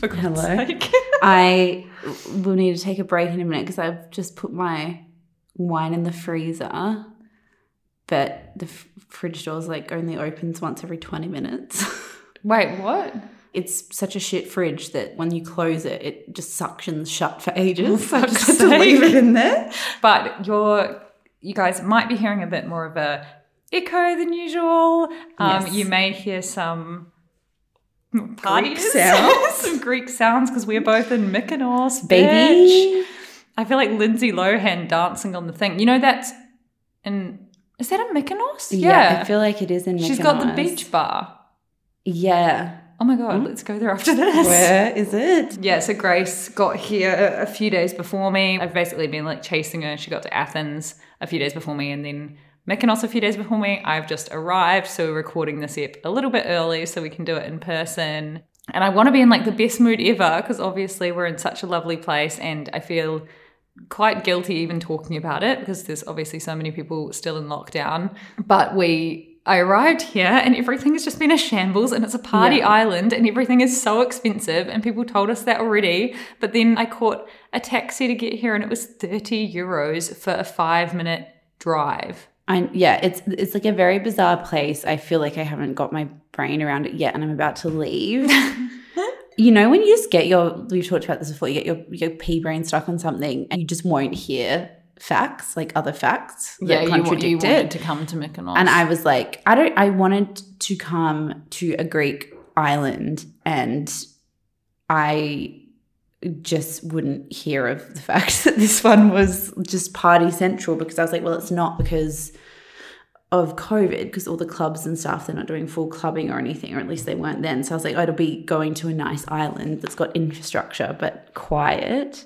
Hello. I will need to take a break in a minute because I've just put my wine in the freezer, but the f- fridge door's like only opens once every 20 minutes. Wait, what? it's such a shit fridge that when you close it, it just suctions shut for ages. So I just to leave it in there. But you're, you guys might be hearing a bit more of a echo than usual. Um, Yes. You may hear some parties, sounds. some Greek sounds because we're both in Mykonos, bitch. I feel like Lindsay Lohan dancing on the thing. You know that's in. Is that in Mykonos? Yeah, I feel like it is in Mykonos. She's got the beach bar. Yeah. Oh my god, let's go there after this. Where is it? Yeah, so Grace got here a few days before me. I've basically been like chasing her. She got to Athens a few days before me, and then Mykonos a few days before me. I've just arrived, so we're recording this ep a little bit early so we can do it in person. And I want to be in like the best mood ever because obviously we're in such a lovely place, and I feel quite guilty even talking about it because there's obviously so many people still in lockdown. But we I arrived here and everything has just been a shambles and it's a party Yeah. island and everything is so expensive and people told us that already. But then I caught a taxi to get here and it was 30 euros for a 5 minute drive. I yeah, it's it's like a very bizarre place. I feel like I haven't got my brain around it yet, and I'm about to leave. you know, when you just get your we've talked about this before, you get your your pea brain stuck on something, and you just won't hear facts like other facts that contradict it. to come to Mykonos. And I was like, I don't. I wanted to come to a Greek island, and I just wouldn't hear of the fact that this one was just party central because I was like, well, it's not because of COVID because all the clubs and stuff they're not doing full clubbing or anything, or at least they weren't then. So I was like, oh, it'll be going to a nice island that's got infrastructure but quiet,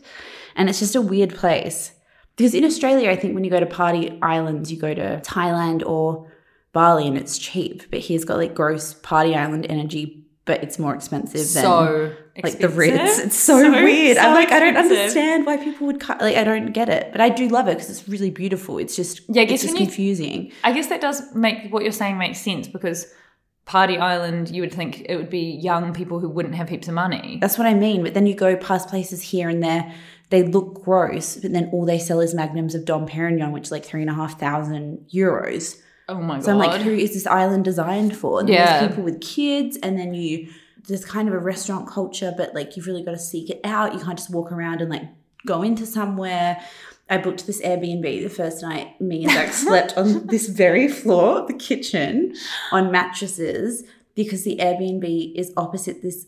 and it's just a weird place. Because in Australia, I think when you go to party islands, you go to Thailand or Bali and it's cheap. But here's got like gross party island energy, but it's more expensive than so like the Ritz. It's so, weird. so I'm like, I don't understand why people would cut. Like, I don't get it, but I do love it because it's really beautiful. It's just Yeah, I guess it's just when you- confusing. I guess that does make what you're saying make sense because Party Island, you would think it would be young people who wouldn't have heaps of money. That's what I mean. But then you go past places here and there, they look gross, but then all they sell is magnums of Dom Perignon, which is like three and a half thousand euros. Oh my god. So I'm like, who is this island designed for? And Yeah. there's people with kids, and then you there's kind of a restaurant culture, but like you've really got to seek it out. You can't just walk around and like go into somewhere. I booked this Airbnb the first night. Me and Zach slept on this very floor, the kitchen, on mattresses because the Airbnb is opposite this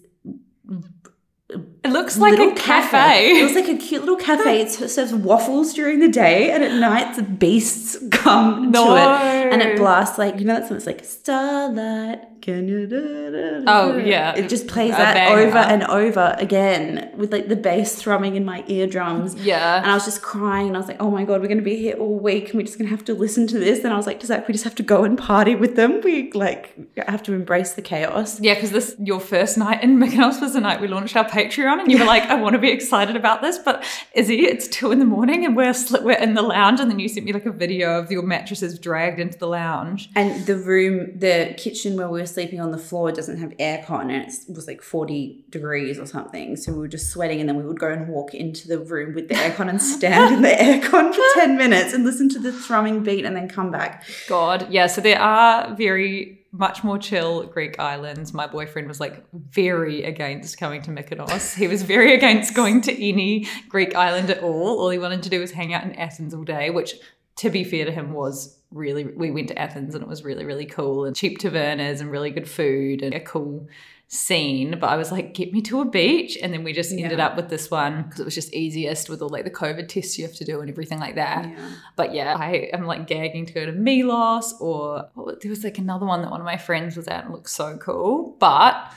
It looks like little a cafe. It looks like a cute little cafe. It serves waffles during the day, and at night the beasts come No. to it, and it blasts like you know that song. It's like Starlight. Can you? Da, da, da, Oh, yeah. It just plays A that banger. over and over again with like the bass thrumming in my eardrums. Yeah. and I was just crying, and I was like, "Oh my god, we're going to be here all week, and we're just going to have to listen to this." And I was like, "Does that we just have to go and party with them? We like have to embrace the chaos." Yeah, because this your first night in Mykonos was the night we launched our Patreon, and you were like, "I want to be excited about this, but Izzy, it's two in the morning, and we're we're in the lounge." And then you sent me like a video of your mattresses dragged into the lounge. And the room, the kitchen where we were sleeping on the floor doesn't have aircon and it was like 40 degrees or something. So we were just sweating and then we would go and walk into the room with the aircon and stand in the aircon for 10 minutes and listen to the thrumming beat and then come back. God, yeah. So there are very much more chill Greek islands. My boyfriend was like very against coming to Mykonos. He was very against going to any Greek island at all. All he wanted to do was hang out in Athens all day, which, to be fair to him, was really. We went to Athens and it was really, really cool and cheap tavernas and really good food and a cool scene. But I was like, get me to a beach. And then we just ended Yeah. up with this one because it was just easiest with all like the COVID tests you have to do and everything like that. But yeah, I am like gagging to go to Milos or what, there was like another one that one of my friends was at and looked so cool. But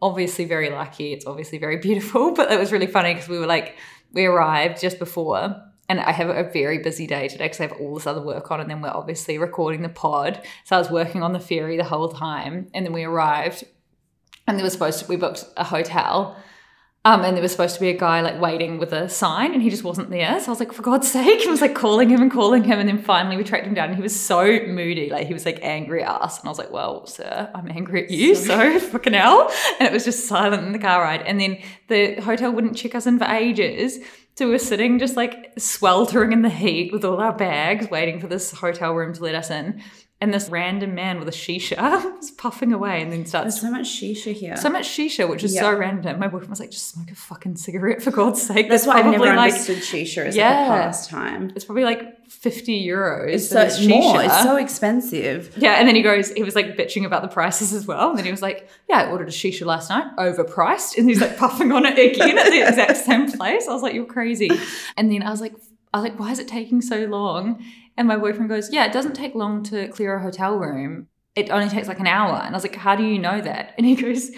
obviously very lucky. It's obviously very beautiful. But it was really funny because we were like, we arrived just before. And I have a very busy day today because I have all this other work on, and then we're obviously recording the pod. So I was working on the ferry the whole time, and then we arrived, and there was supposed to we booked a hotel, um, and there was supposed to be a guy like waiting with a sign, and he just wasn't there. So I was like, for God's sake, I was like calling him and calling him, and then finally we tracked him down, and he was so moody, like he was like angry at us, and I was like, well, sir, I'm angry at you, so fucking hell, and it was just silent in the car ride, and then the hotel wouldn't check us in for ages. So we were sitting just like sweltering in the heat with all our bags, waiting for this hotel room to let us in. And this random man with a shisha was puffing away and then starts There's so much shisha here. so much shisha, which is Yeah. so random. My boyfriend was like, just smoke a fucking cigarette for God's sake. That's why I've never like, understood shisha as Yeah. like a pastime. It's probably like 50 euros. It's so it's more. shisha. It's so expensive. yeah, and then he goes, he was like bitching about the prices as well. And then he was like, Yeah, I ordered a shisha last night, overpriced. And he's like puffing on it again at the exact same place. I was like, You're crazy. And then I was like, I was like, Why is it taking so long? And my boyfriend goes, Yeah, it doesn't take long to clear a hotel room. It only takes like an hour. And I was like, How do you know that? And he goes,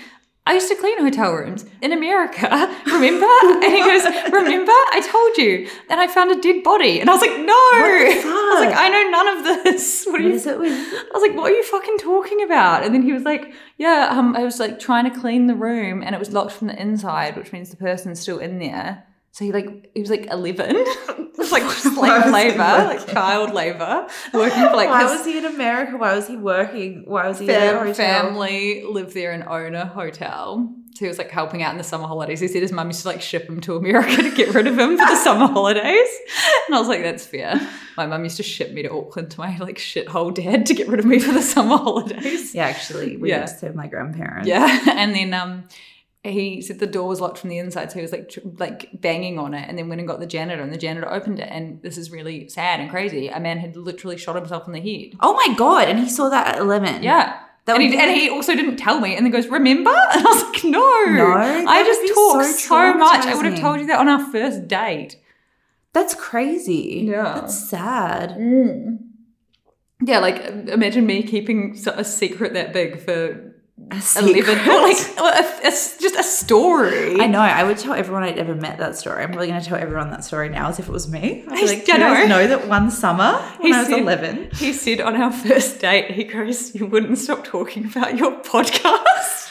I used to clean hotel rooms in America, remember? And he goes, Remember? I told you. And I found a dead body. And I was like, No. I was like. I know none of this. What are you is it with I was like, what are you fucking talking about? And then he was like, yeah, um, I was like trying to clean the room and it was locked from the inside, which means the person's still in there. So he like, he was like 11. it was like slave Why was he labor, like child labor, working for like Why was he in America? Why was he working? Why was he in a fam- family lived there and own a hotel. So he was like helping out in the summer holidays. He said his mum used to like ship him to America to get rid of him for the summer holidays. And I was like, that's fair. My mum used to ship me to Auckland to my like shithole dad to get rid of me for the summer holidays. Yeah, actually, we Yeah. went to with my grandparents. Yeah, and then um, he said the door was locked from the inside, so he was like tr- like banging on it, and then went and got the janitor, and the janitor opened it, and this is really sad and crazy. A man had literally shot himself in the head. Oh my god! And he saw that at eleven. Yeah. That and, he, and he also didn't tell me, and then goes, "Remember?" And I was like, "No, No, I just would be talk so so, much. I would have told you that on our first date." that's crazy. Yeah. that's sad. Mm. Yeah, like imagine me keeping a secret that big for A secret. or like a, a- it's just a story. I know. I would tell everyone I'd ever met that story. I'm really going to tell everyone that story now as if it was me. I'd be like, you I know. know that one summer when I was said- 11? He said on our first date, he goes, You wouldn't stop talking about your podcast.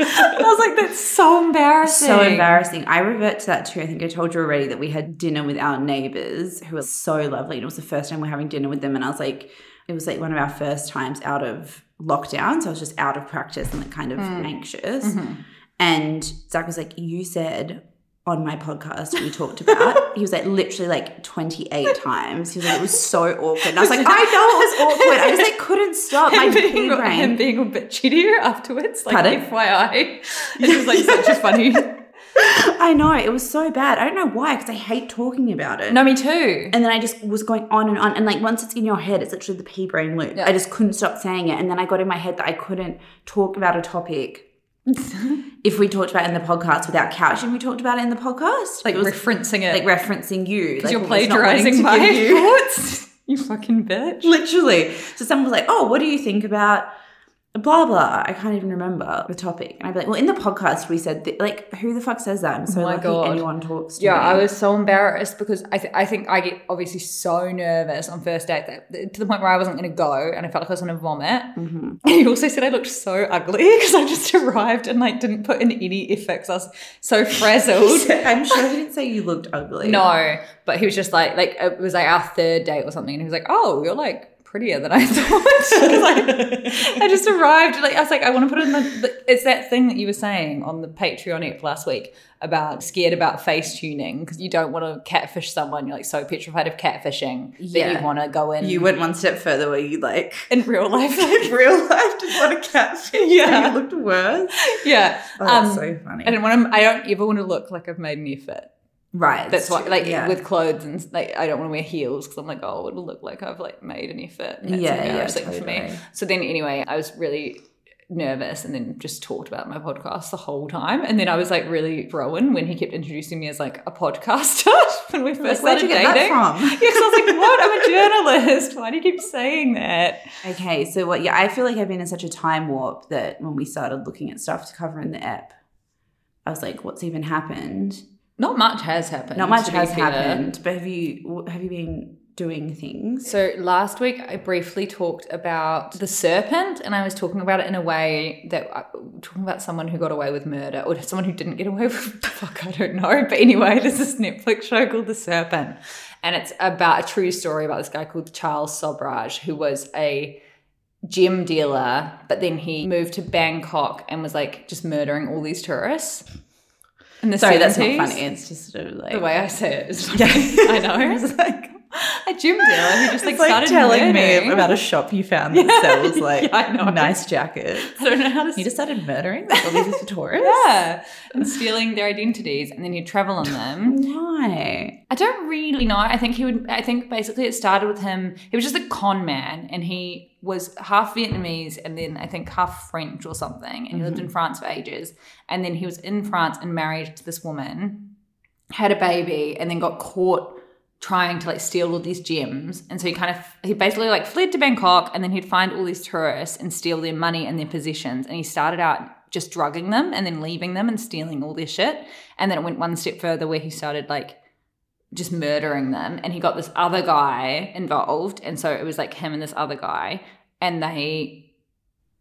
I was like, That's so embarrassing. So embarrassing. I revert to that too. I think I told you already that we had dinner with our neighbors who were so lovely. And it was the first time we're having dinner with them. And I was like, it was like one of our first times out of lockdown. So I was just out of practice and like kind of hmm. anxious. Mm-hmm. And Zach was like, You said on my podcast we talked about. he was like literally like 28 times. He was like, it was so awkward. And I was like, I know it was awkward. I just like couldn't stop. My him being, him brain. being a bit shittier afterwards, like Pardon? FYI. It was like such a funny. I know, it was so bad. I don't know why, because I hate talking about it. No, me too. And then I just was going on and on. And like once it's in your head, it's literally the pea brain loop. Yeah. I just couldn't stop saying it. And then I got in my head that I couldn't talk about a topic if we talked about it in the podcast without couching, we talked about it in the podcast. like It was referencing it like referencing you. because like, you're almost not wanting plagiarizing my you- thoughts. you fucking bitch. Literally. So someone was like, "Oh, what do you think about blah blah?" I can't even remember the topic, and I'd be like, "Well, in the podcast, we said that, like, who the fuck says that?" I'm so Oh lucky God. anyone talks to Yeah, me. I was so embarrassed because I, th- I think I get obviously so nervous on first date that to the point where I wasn't going to go and I felt like I was going to vomit. Mm-hmm. And he also said I looked so ugly because I just arrived and like didn't put in any effects. I was so frazzled. I'm sure he didn't say you looked ugly. no, but he was just like like it was like our third date or something, and he was like, "Oh, you're like." Prettier than I thought. I, I just arrived. Like I was like, I want to put it in the. It's that thing that you were saying on the Patreon app last week about scared about face tuning because you don't want to catfish someone. You're like so petrified of catfishing that you want to go in. You went one step further where you like in real life. in real life just want to catfish. Yeah. you looked worse. yeah. Oh, that's Um, so funny. I don't want to. I don't ever want to look like I've made an effort. Right. That's why, like yeah. with clothes and like, I don't want to wear heels because I'm like, oh, it'll look like I've like made an effort. And that's Yeah, yeah, embarrassing for me. So then, anyway, I was really nervous and then just talked about my podcast the whole time. And then I was like really thrown when he kept introducing me as like a podcaster when we first where'd started you get that dating. from? Yeah, because I was like, what? I'm a journalist. Why do you keep saying that? Okay, so what? Yeah, I feel like I've been in such a time warp that when we started looking at stuff to cover in the app, I was like, "What's even happened?" Not much has happened. Not much has happened, but have you have you been doing things? So last week I briefly talked about the serpent, and I was talking about it in a way that uh, talking about someone who got away with murder, or someone who didn't get away with fuck, I don't know. But anyway, there's this Netflix show called The Serpent, and it's about a true story about this guy called Charles Sobhraj, who was a gem dealer, but then he moved to Bangkok and was like just murdering all these tourists. Sorry, that's not 70s. funny. It's just sort of like The way I say it is funny. I know. It's like a gym dealer who just like, it's like started telling murdering. me about a shop you found that sells like Yeah, I know. nice jackets. I don't know how to You just started murdering like, all these tourists. yeah, and stealing their identities, and then he'd travel on them. Why? I don't really know. I think he would. I think basically it started with him. He was just a con man, and he was half Vietnamese and then I think half French or something. And he lived in mm-hmm. France for ages. And then he was in France and married to this woman, had a baby, and then got caught trying to like steal all these gems. And so he kind of he basically like fled to Bangkok and then he'd find all these tourists and steal their money and their possessions. And he started out just drugging them and then leaving them and stealing all their shit. And then it went one step further where he started like just murdering them and he got this other guy involved and so it was like him and this other guy and they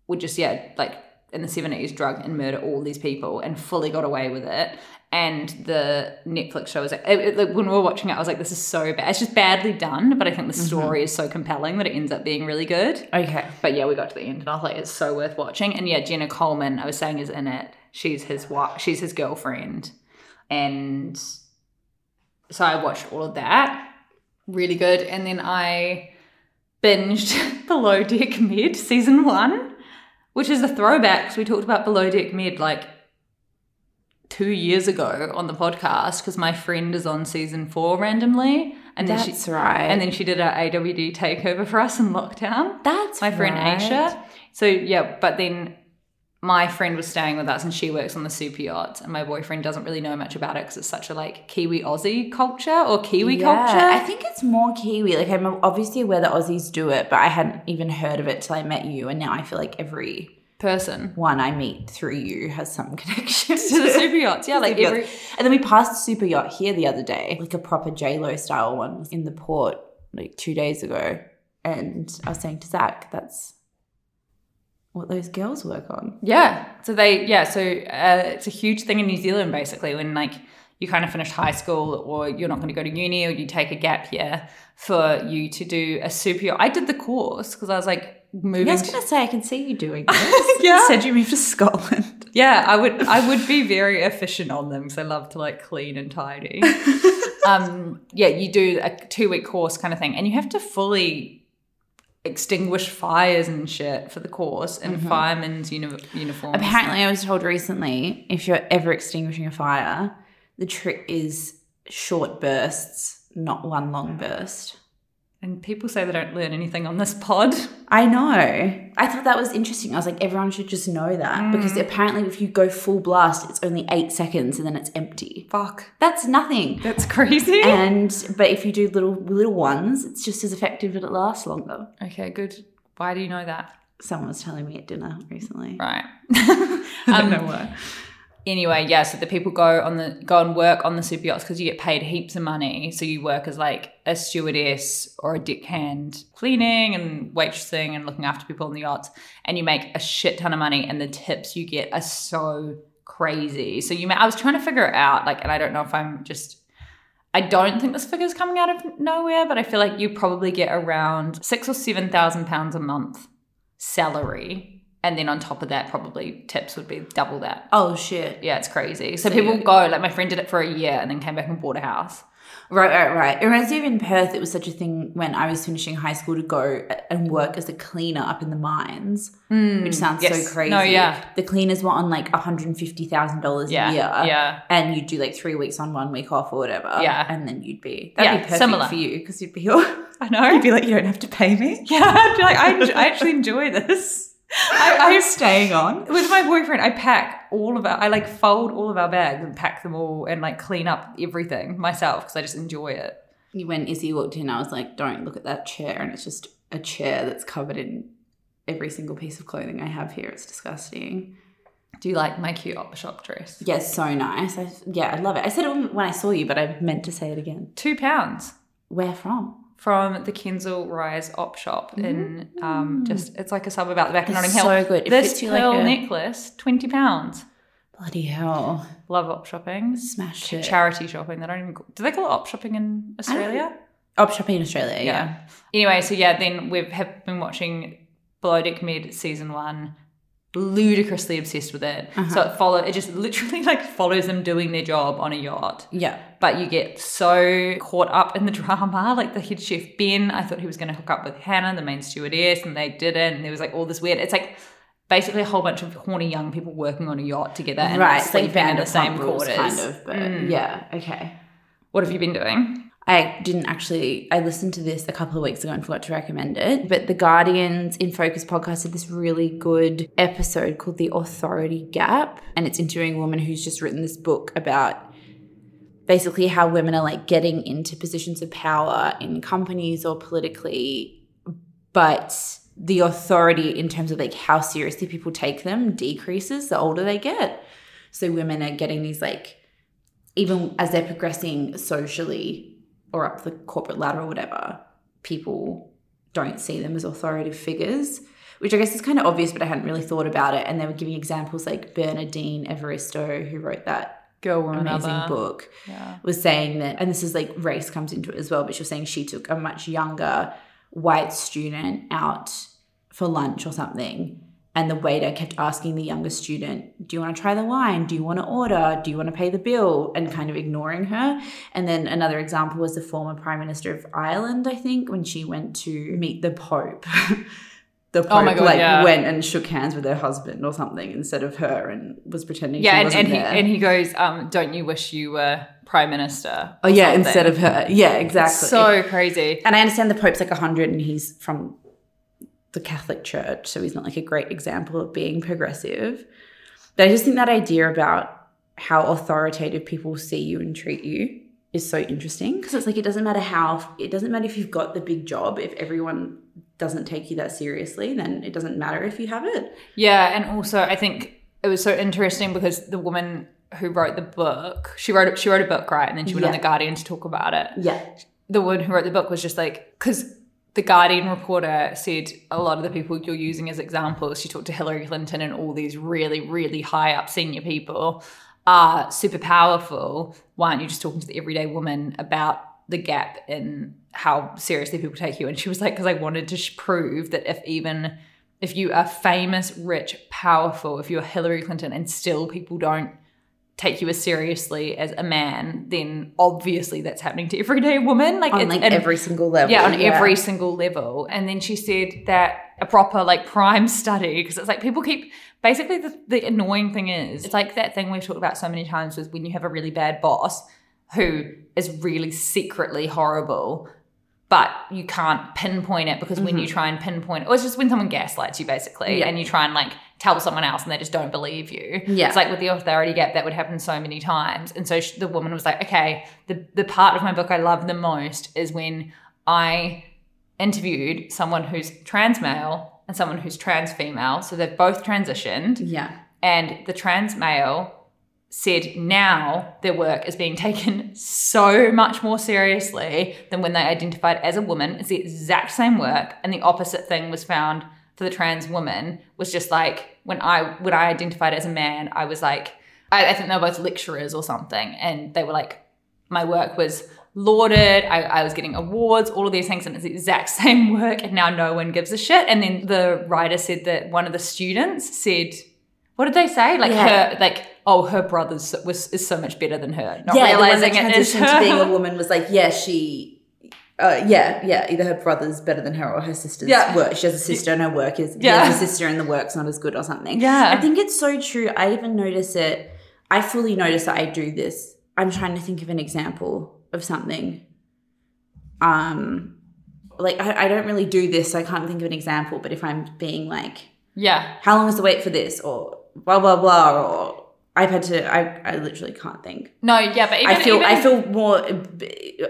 would just yeah like in the 70s drug and murder all these people and fully got away with it and the netflix show was like, it, it- when we were watching it i was like this is so bad it's just badly done but i think the mm-hmm. story is so compelling that it ends up being really good Okay. but yeah, we got to the end, and I was like, it's so worth watching. And yeah, Jenna Coleman, I was saying, is in it. She's his wife. She's his girlfriend, and so I watched all of that. Really good. And then I binged Below Deck Med season one, which is a throwback. We talked about Below Deck Med like two years ago on the podcast because my friend is on season four randomly, and then That's she right. and then she did a AWD takeover for us in lockdown. That's my friend right. Aisha. So yeah, but then my friend was staying with us and she works on the super yacht and my boyfriend doesn't really know much about it because it's such a like Kiwi Aussie culture or Kiwi Yeah, culture. I think it's more Kiwi. Like I'm obviously aware that Aussies do it, but I hadn't even heard of it till I met you, and now I feel like every person one I meet through you has some connection to the super yachts. Yeah, like every. And then we passed a super yacht here the other day, like a proper J Lo style one in the port, like two days ago. And I was saying to Zach, that's what those girls work on. Yeah. So they, yeah. So uh, it's a huge thing in New Zealand, basically, when like you kind of finish high school or you're not going to go to uni or you take a gap year for you to do a super yacht. I did the course because I was like moving. I was gonna say I can see you doing this. Yeah. You said you moved to Scotland. yeah, I would. I would be very efficient on them because I love to like clean and tidy. um, yeah, you do a two week course kind of thing, and you have to fully extinguish fires and shit for the course in firemen's uni- uniforms. Apparently, I was told recently if you're ever extinguishing a fire, the trick is short bursts, not one long burst. And people say they don't learn anything on this pod. I know. I thought that was interesting. I was like, everyone should just know that because Mm. apparently, if you go full blast, it's only eight seconds and then it's empty. Fuck. That's nothing. That's crazy. And but if you do little little ones, it's just as effective and it lasts longer. okay, good. Why do you know that? Someone was telling me at dinner recently. Right. I Um, don't know why. Anyway, yeah, so the people go on the go and work on the super yachts because you get paid heaps of money. So you work as like a stewardess or a deckhand, cleaning and waitressing and looking after people on the yachts, and you make a shit ton of money. And the tips you get are so crazy. So you, may, I was trying to figure it out, like, and I don't know if I'm just. I don't think this figure's coming out of nowhere, but I feel like you probably get around six or seven thousand pounds a month salary, and then on top of that, probably tips would be double that. Oh shit. Yeah, it's crazy. So, So people go, like my friend did it for a year and then came back and bought a house. Right, right, right. It reminds me of in Perth, it was such a thing when I was finishing high school to go and work as a cleaner up in the mines, hmm, which sounds yes. so crazy. No, yeah. The cleaners were on like $150,000 Yeah, a year. yeah. And you'd do like three weeks on, one week off or whatever. Yeah. And then you'd be, that'd Yeah, be perfect similar. for you because you'd be, I know. you'd be like, you don't have to pay me. yeah, I'd be like, I, I actually enjoy this. I, I staying on. with my boyfriend, I pack all of our, I like fold all of our bags and pack them all and like clean up everything myself because I just enjoy it. When Izzy walked in, I was like, don't look at that chair. And it's just a chair that's covered in every single piece of clothing I have here. It's disgusting. Do you like my cute opera shop dress? Yeah, so nice. I, yeah, I love it. I said it when I saw you, but I meant to say it again. Two pounds Where from? From the Kensal Rise op shop in um just it's like a suburb out the back of Notting Hill. so good. It this you like pearl a- necklace, twenty pounds. Bloody hell. Love op shopping. Smashed it. charity shopping. They don't even. Do they call it op shopping in Australia? Op shopping in Australia, yeah. Anyway, so yeah, then we've have been watching Below Deck Med season one. Ludicrously obsessed with it. Uh-huh. So it follow. It just literally like follows them doing their job on a yacht. Yeah. But you get so caught up in the drama. Like the head chef Ben, I thought he was going to hook up with Hannah, the main stewardess, and they didn't. And there was like all this weird. It's like basically a whole bunch of horny young people working on a yacht together and right. It's like sleeping in the same quarters. kind of. But Mm. yeah, okay. What have you been doing? I didn't actually. I listened to this a couple of weeks ago and forgot to recommend it. But the Guardians in Focus podcast had this really good episode called "The Authority Gap," and it's interviewing a woman who's just written this book about basically how women are like getting into positions of power in companies or politically, but the authority in terms of like how seriously people take them decreases the older they get. So women are getting these like even as they're progressing socially or up the corporate ladder or whatever, people don't see them as authoritative figures, which I guess is kind of obvious, but I hadn't really thought about it. And they were giving examples like Bernardine Evaristo, who wrote that Girl, amazing mother. book, Yeah. was saying that, and this is like race comes into it as well, but she was saying she took a much younger white student out for lunch or something. And the waiter kept asking the younger student, Do you want to try the wine? Do you want to order? Do you want to pay the bill? And kind of ignoring her. And then another example was the former Prime Minister of Ireland, I think, when she went to meet the Pope. the Pope Oh God, like yeah. went and shook hands with her husband or something instead of her and was pretending Yeah, she and, wasn't and he there. and he goes, um, "Don't you wish you were prime minister?" Oh yeah, instead of her. Yeah, exactly. so crazy. and I understand the Pope's like hundred, and he's from the Catholic Church, so he's not like a great example of being progressive. But I just think that idea about how authoritative people see you and treat you is so interesting because it's like it doesn't matter how it doesn't matter if you've got the big job if everyone doesn't take you that seriously then it doesn't matter if you have it Yeah, and also I think it was so interesting because the woman who wrote the book, she wrote she wrote a book, right? And then she went on the Guardian to talk about it. yeah The woman who wrote the book was just like because the Guardian reporter said a lot of the people you're using as examples, she talked to Hillary Clinton and all these really, really high up senior people are super powerful. Why aren't you just talking to the everyday woman about the gap in how seriously people take you? And she was like, because I wanted to prove that if even if you are famous, rich, powerful, if you're Hillary Clinton and still people don't take you as seriously as a man, then obviously that's happening to everyday women. Like, on like and- every single level yeah, on every single level. And then she said that a proper like prime study, because it's like people keep basically the, the annoying thing is it's like that thing we've talked about so many times was when you have a really bad boss who is really secretly horrible, but you can't pinpoint it because when you try and pinpoint it, or it's just when someone gaslights you basically, Mm-hmm. Yeah. and you try and like tell someone else and they just don't believe you. Yeah. It's like with the authority gap, that would happen so many times. And so sh- the woman was like, okay, the, the part of my book I love the most is when I interviewed someone who's trans male and someone who's trans female. So they've both transitioned. Yeah. And the trans male said now their work is being taken so much more seriously than when they identified as a woman. It's the exact same work, and the opposite thing was found for the trans woman. Was just like when I when I identified as a man, I was like, I, I think they were both lecturers or something, and they were like, my work was lauded. I, I was getting awards, all of these things, and it's the exact same work, and now no one gives a shit. And then the writer said that one of the students said, "What did they say? Like Yeah. her, like oh, her brother's was is so much better than her." Not yeah, the one that it is transitioned to being a woman was like, yeah, she. Uh, yeah, yeah. Either her brother's better than her, or her sister's Yeah. work. She has a sister, and her work is Yeah. a sister, and the work's not as good, or something. Yeah. I think it's so true. I even notice it. I fully notice that I do this. I'm trying to think of an example of something. Um, like I, I don't really do this, so I can't think of an example. But if I'm being like, Yeah, how long is the wait for this, or blah blah blah, or I've had to, I, I literally can't think. no, yeah, but even, I feel even, I feel more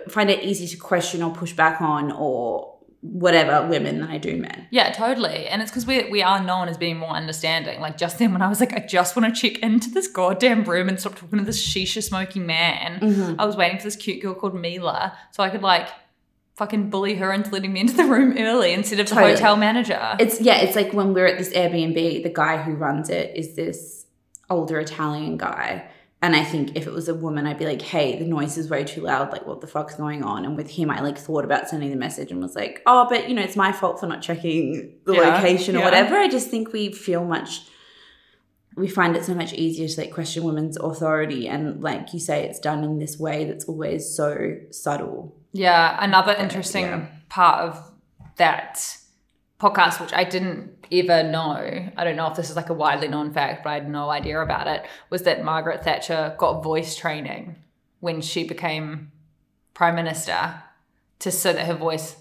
find it easy to question or push back on or whatever women than I do men. Yeah, totally. And it's because we we are known as being more understanding. Like just then when I was like, I just want to check into this goddamn room and stop talking to this shisha smoking man. Mm-hmm. I was waiting for this cute girl called Mila so I could like fucking bully her into letting me into the room early instead of the Totally. hotel manager. It's yeah, it's like when we're at this Airbnb, the guy who runs it is this older Italian guy. And I think if it was a woman, I'd be like, hey, the noise is way too loud. Like, what the fuck's going on? And with him, I like thought about sending the message and was like, oh, but you know, it's my fault for not checking the Yeah, location or yeah. whatever. I just think we feel much, we find it so much easier to like question women's authority. And like you say, it's done in this way that's always so subtle. Yeah, another interesting yeah. part of that podcast, which I didn't ever know, I don't know if this is like a widely known fact, but I had no idea about it, was that Margaret Thatcher got voice training when she became prime minister to so that her voice.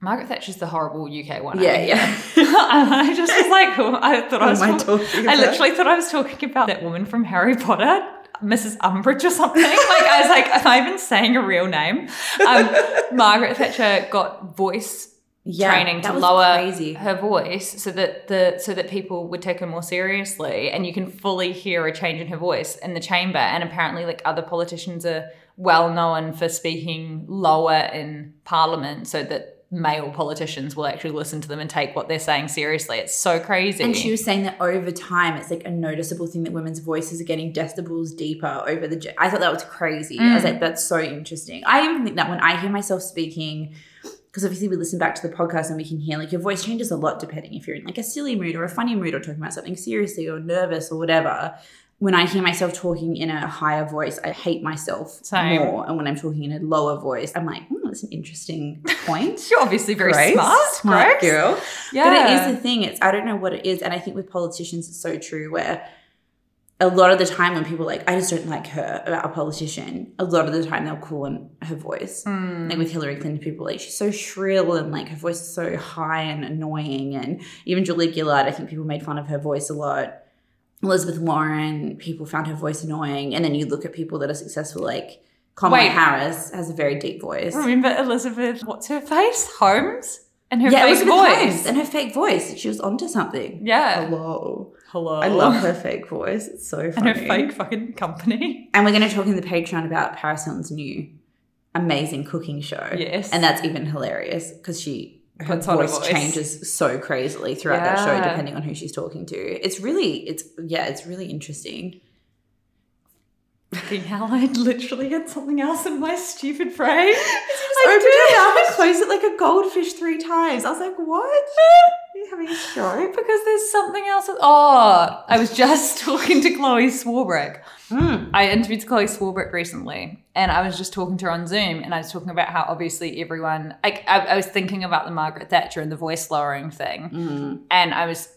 Margaret Thatcher's the horrible UK one. Yeah, yeah. I just was like, oh, I thought I was am I talk- talking I literally thought I was talking about that woman from Harry Potter, Mrs. Umbridge or something. like I was like, am I even saying a real name? Um, Margaret Thatcher got voice Yeah, training to lower crazy. her voice so that the so that people would take her more seriously and you can fully hear a change in her voice in the chamber and apparently like other politicians are well known for speaking lower in parliament so that male politicians will actually listen to them and take what they're saying seriously it's so crazy And she was saying that over time, it's like a noticeable thing that women's voices are getting decibels deeper over the. I thought that was crazy. I was Mm. like, that's so interesting. I even think that when I hear myself speaking, because obviously we listen back to the podcast and we can hear like your voice changes a lot depending if you're in like a silly mood or a funny mood or talking about something seriously or nervous or whatever. When I hear myself talking in a higher voice, I hate myself Same. more. And when I'm talking in a lower voice, I'm like, hmm, that's an interesting point. you're obviously very Grace, smart smart Grace. girl. yeah But it is the thing. It's I don't know what it is, and I think with politicians it's so true. Where a lot of the time when people are like, I just don't like her about a politician. A lot of the time they'll call on her voice. Hmm. Like with Hillary Clinton, people are like she's so shrill and like her voice is so high and annoying. And even Julia Gillard, I think people made fun of her voice a lot. Elizabeth Warren, people found her voice annoying. And then you look at people that are successful, like Kamala Wait. Harris has a very deep voice. remember elizabeth what's her face holmes and her yeah, fake Elizabeth voice Holmes and her fake voice. She was onto something. yeah Hello. Hello I love her fake voice. It's so funny. and her fake fucking company And we're going to talk in the Patreon about Paris Hilton's new amazing cooking show. Yes. And that's even hilarious because she her Puts on a voice, voice. changes so crazily throughout that show depending on who she's talking to. It's really it's yeah, it's really interesting. Fucking hell, I literally had something else in my stupid brain. Open your mouth and close it like a goldfish three times. I was like, what? You having a stroke? Because there's something else. Oh, I was just talking to Chloe Swarbrick. Hmm. I interviewed Chloe Swarbrick recently, and I was just talking to her on Zoom, and I was talking about how obviously everyone. I, I, I was thinking about the Margaret Thatcher and the voice lowering thing, Hmm. and I was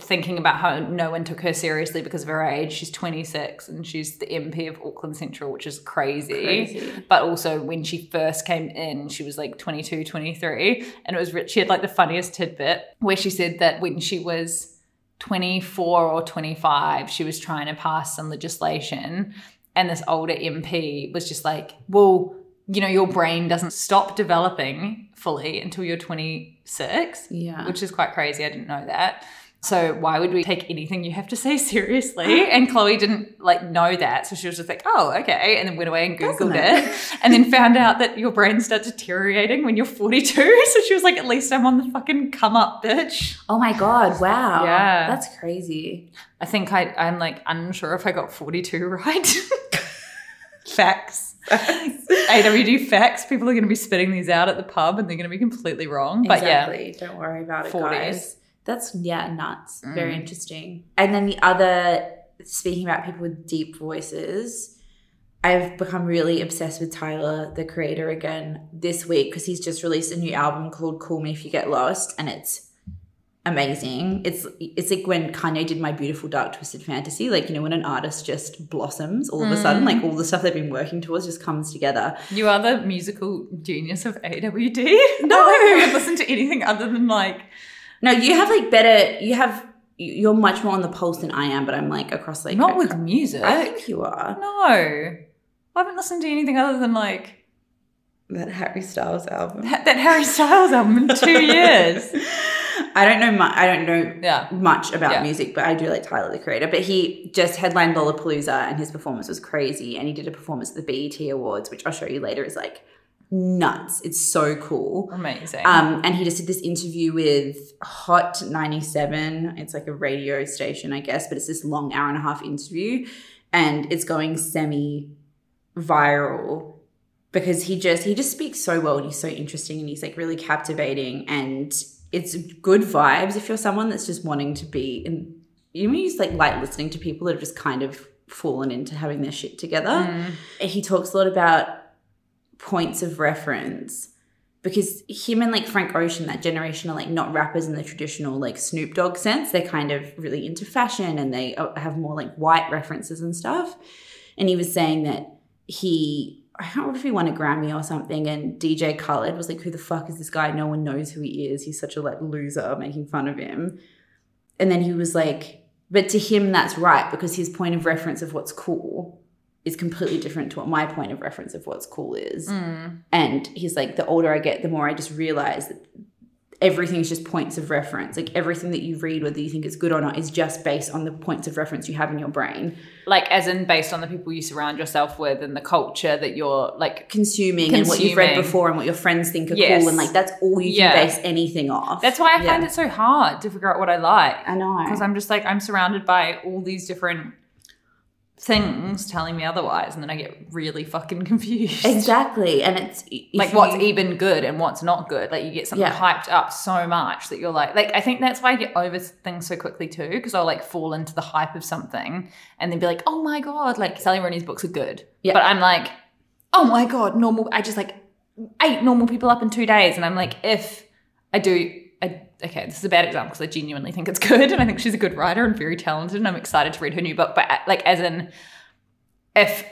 thinking about how no one took her seriously because of her age. She's 26 and she's the MP of Auckland Central, which is crazy. Crazy. But also when she first came in, she was like 22, 23. And it was, she had like the funniest tidbit where she said that when she was 24 or 25, she was trying to pass some legislation. And this older MP was just like, well, you know, your brain doesn't stop developing fully until you're 26 Yeah. which is quite crazy. I didn't know that. So why would we take anything you have to say seriously? Uh-huh. And Chloe didn't like know that, so she was just like, "Oh, okay," and then went away and googled Doesn't it, and then found out that your brain starts deteriorating when you're 42. So she was like, "At least I'm on the fucking come up, bitch." oh my god! Wow. Yeah. That's crazy. I think I, I'm like unsure if I got 42 right. facts. AWD facts. People are going to be spitting these out at the pub, and they're going to be completely wrong. But yeah, exactly. Don't worry about it, 40s. guys. That's yeah, nuts. Very Mm. interesting. And then the other, speaking about people with deep voices, I've become really obsessed with Tyler, the creator, again this week because he's just released a new album called "Call Me If You Get Lost," and it's amazing. It's it's like when Kanye did "My Beautiful Dark Twisted Fantasy," like you know when an artist just blossoms all of a sudden, like all the stuff they've been working towards just comes together. You are the musical genius of AWD. No, I haven't listened to anything other than like. No, you have like better. You have you're much more on the pulse than I am, but I'm like across like Not with music. I think you are. no, I haven't listened to anything other than like That Harry Styles album. that, that Harry Styles album in two years. I don't know much. I don't know Yeah. much about Yeah. music, but I do like Tyler the Creator. But he just headlined Lollapalooza, and his performance was crazy. And he did a performance at the BET Awards, which I'll show you later. Is like nuts. It's so cool. Amazing. Um, and he just did this interview with Hot 97. It's like a radio station, I guess, but it's this long hour and a half interview. And it's going semi viral because he just he just speaks so well and he's so interesting and he's like really captivating and it's good vibes if you're someone that's just wanting to be in you know just like like listening to people that have just kind of fallen into having their shit together. Mm. He talks a lot about points of reference because him and like Frank Ocean, that generation are like not rappers in the traditional like Snoop Dogg sense. They're kind of really into fashion and they uh, have more like white references and stuff. And he was saying that he, I don't know if he won a Grammy or something, and DJ Khaled was like, "Who the fuck is this guy? No one knows who he is. He's such a like loser," making fun of him. And then he was like, "But to him, that's right because his point of reference of what's cool." Is completely different to what my point of reference of what's cool is. Mm. And he's like, the older I get, the more I just realize that everything's just points of reference. Like everything that you read, whether you think it's good or not, is just based on the points of reference you have in your brain. Like, as in based on the people you surround yourself with and the culture that you're like. Consuming, and what you've read before and what your friends think are Yes. cool. And like that's all you Yeah. can base anything off. That's why I find it so hard to figure out what I like. I know. Because I'm just like, I'm surrounded by all these different things telling me otherwise. And then I get really fucking confused. Exactly. And it's like what's you- even good and what's not good. Like you get something Yeah. hyped up so much that you're like, like I think that's why I get over things so quickly too, because I'll like fall into the hype of something and then be like, oh my god, like Sally Rooney's books are good, Yeah. but I'm like, oh my god, normal. I just like ate normal people up in two days, and I'm like, if I do. Okay, this is a bad example because I genuinely think it's good, and I think she's a good writer and very talented, and I'm excited to read her new book. But uh, like, as in, if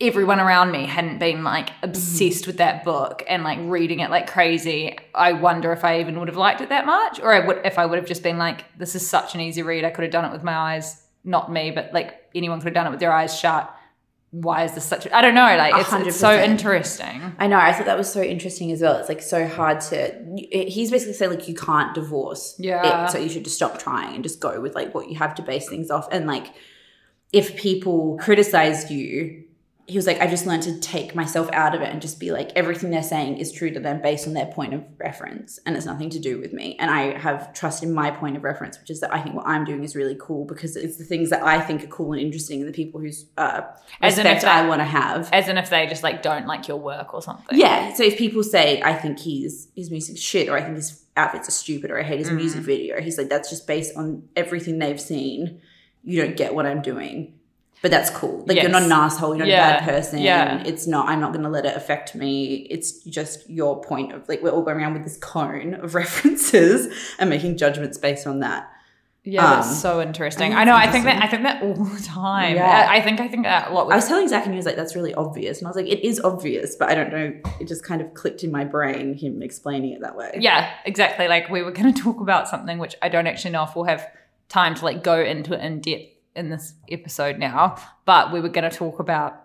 everyone around me hadn't been like mm-hmm. obsessed with that book and like reading it like crazy, I wonder if I even would have liked it that much, or I would if I would have just been like, this is such an easy read. I could have done it with my eyes, not me, but like anyone could have done it with their eyes shut. Why is this such? A, I don't know. Like it's, it's so interesting. I know. I thought that was so interesting as well. It's like so hard to. He's basically saying like you can't divorce. Yeah. It, so you should just stop trying and just go with like what you have to base things off. And like, if people criticize you, he was like, I just learned to take myself out of it and just be like, everything they're saying is true to them based on their point of reference, and it's nothing to do with me. And I have trust in my point of reference, which is that I think what I'm doing is really cool because it's the things that I think are cool and interesting, and the people whose uh, As in if respect that- I want to have. As in if they just like don't like your work or something. Yeah. So if people say, I think he's his music's shit, or I think his outfits are stupid, or I hate his Mm-hmm. music video, he's like, that's just based on everything they've seen. You don't get what I'm doing. But that's cool. Like you're not an asshole, you're not Yeah. a bad person. Yeah. It's not I'm not gonna let it affect me. It's just your point of like we're all going around with this cone of references and making judgments based on that. Yeah, Um, that's so interesting. I I know. it's I think that I think that all the time. Yeah. I, I think I think that a lot. I was telling Zach and he was like, that's really obvious. And I was like, it is obvious, but I don't know. It just kind of clicked in my brain, him explaining it that way. yeah, exactly. Like we were going to talk about something which I don't actually know if we'll have time to like go into it in depth in this episode now, but we were going to talk about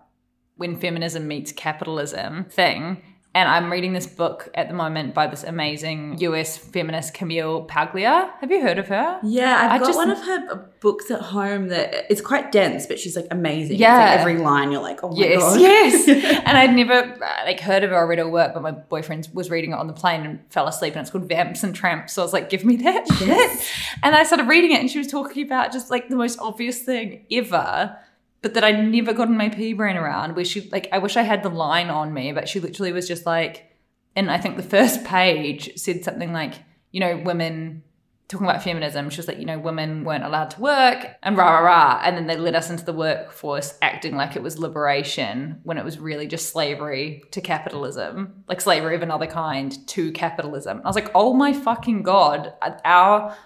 when feminism meets capitalism thing. And I'm reading this book at the moment by this amazing US feminist Camille Paglia. Have you heard of her? Yeah, I've I got just- one of her books at home that it's quite dense, but she's like amazing. Yeah. like every line you're like, oh my yes, god. yes. and I'd never uh, like heard of her or read her work, but my boyfriend was reading it on the plane and fell asleep, and it's called Vamps and Tramps. So I was like, "Give me that shit!" And I started reading it, and she was talking about just like the most obvious thing ever, but that I never got in my pea brain around. Where she like, I wish I had the line on me, but she literally was just like, and I think the first page said something like, you know, women talking about feminism, she was like, you know, women weren't allowed to work and rah, rah, rah. And then they let us into the workforce acting like it was liberation when it was really just slavery to capitalism, like slavery of another kind to capitalism. I was like, oh my fucking God, our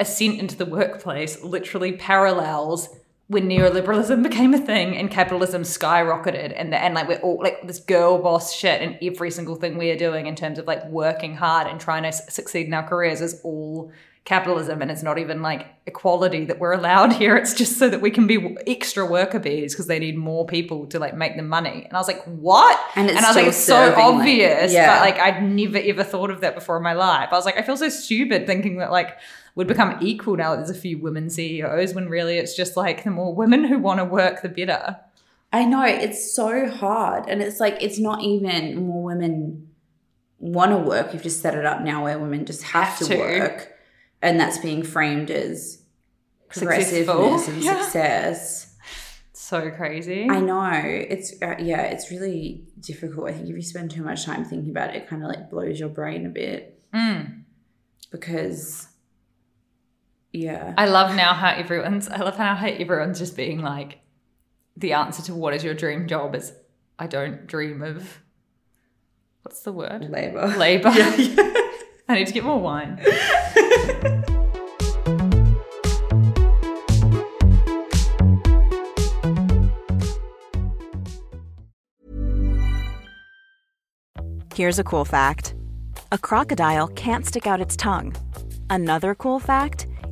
ascent into the workplace literally parallels when neoliberalism became a thing and capitalism skyrocketed and the, and like we're all like this girl boss shit and every single thing we are doing in terms of like working hard and trying to succeed in our careers is all capitalism and it's not even like equality that we're allowed here. It's just so that we can be extra worker bees because they need more people to like make the money. And i was like what? And it's I was like it's so like- obvious yeah. but like i'd never ever thought of that before in my life. I was like i feel so stupid thinking that like would become equal now that there's a few women CEOs when really it's just like the more women who want to work, the better. I know it's so hard, and it's like it's not even more women want to work. You've just set it up now where women just have, Have to, to. work, and that's being framed as progressiveness and Yeah. success. So crazy. I know it's uh, yeah, it's really difficult. I think if you spend too much time thinking about it, it kind of like blows your brain a bit Mm. because yeah, I love now how everyone's, I love how everyone's just being like, the answer to what is your dream job is, I don't dream of, what's the word? labor. Labor. Yeah. I need to get more wine. Here's a cool fact a crocodile can't stick out its tongue. Another cool fact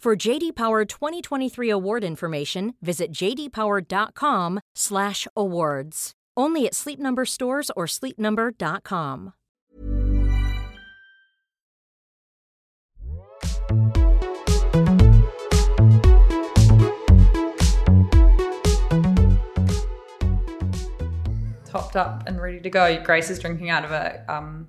For JD Power 2023 award information, visit jdpower.com/awards. Only at Sleep Number stores or sleepnumber.com. Topped up and ready to go. Grace is drinking out of a um,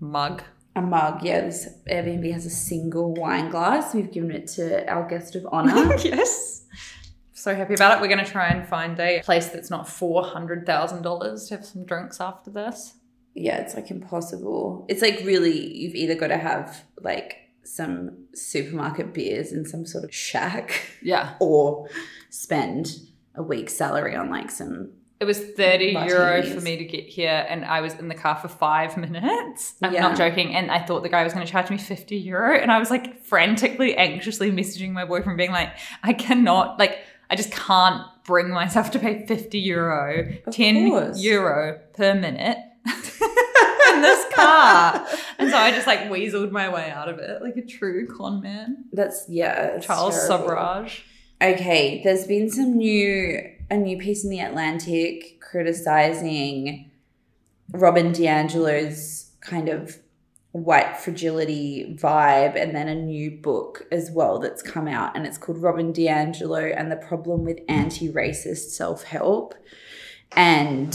mug. A mug, yeah. This Airbnb has a single wine glass. We've given it to our guest of honor. yes. So happy about it. We're going to try and find a place that's not $400,000 to have some drinks after this. yeah, it's like impossible. It's like really, you've either got to have like some supermarket beers in some sort of shack Yeah. or spend a week's salary on like some. It was 30 euro Martinis. for me to get here, and I was in the car for five minutes. I'm Yeah. not joking. And I thought the guy was going to charge me 50 euro. And I was like frantically, anxiously messaging my boyfriend, being like, I cannot, like, I just can't bring myself to pay 50 euro, Of 10 course. euro per minute. in this car. And so I just like weaseled my way out of it like a true con man. That's, yeah. Charles terrible. Sobhraj. Okay, there's been some new, a new piece in the Atlantic criticizing Robin DiAngelo's kind of white fragility vibe and then a new book as well that's come out and it's called Robin DiAngelo and the problem with anti-racist self-help and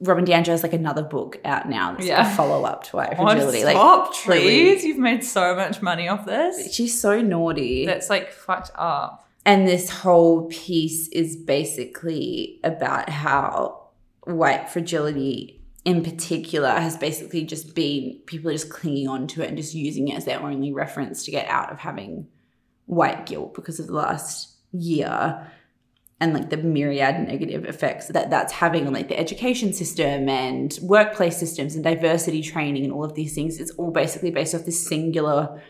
Robin DiAngelo has like another book out now that's Yeah. a follow-up to white Oh, fragility stop, like please. You've made so much money off this. she's so naughty That's like fucked up. And this whole piece is basically about how white fragility in particular has basically just been people just clinging on to it and just using it as their only reference to get out of having white guilt because of the last year and like the myriad negative effects that that's having on like the education system and workplace systems and diversity training and all of these things it's all basically based off this singular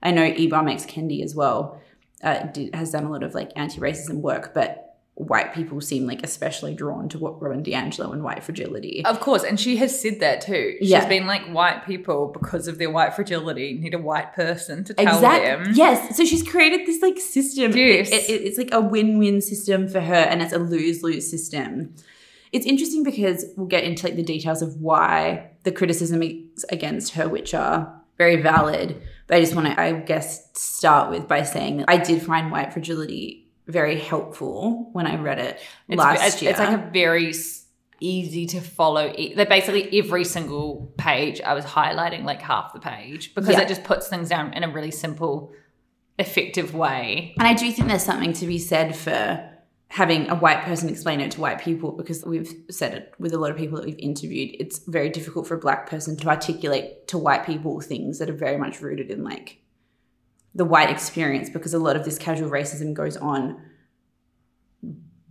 i know Ibram X. Kendi as well uh, did, has done a lot of like anti-racism work but white people seem like especially drawn to what Robin DiAngelo and white fragility Of course, and she has said that too. She's Yeah. been like, white people, because of their white fragility, need a white person to tell Exactly. them. Yes. So she's created this like system. Yes. It- it- it's like a win-win system for her, and it's a lose-lose system. It's interesting because we'll get into like the details of why the criticism against her, which are very valid. But I just want to, I guess, start with by saying that I did find white fragility very helpful when I read it It's, last it's, year. it's like a very easy to follow. That basically every single page I was highlighting like half the page because Yeah. it just puts things down in a really simple, effective way. And I do think there's something to be said for having a white person explain it to white people because we've said it with a lot of people that we've interviewed. It's very difficult for a black person to articulate to white people things that are very much rooted in like the white experience because a lot of this casual racism goes on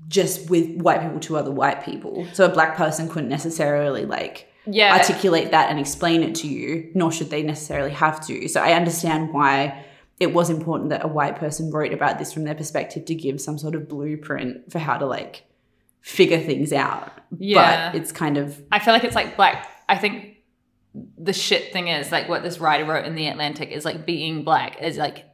just with white people to other white people. So a black person couldn't necessarily like Yeah. articulate that and explain it to you, nor should they necessarily have to. So I understand why it was important that a white person wrote about this from their perspective to give some sort of blueprint for how to like figure things out. Yeah. But it's kind of I feel like it's like black. I think the shit thing is like what this writer wrote in the Atlantic is like being black is like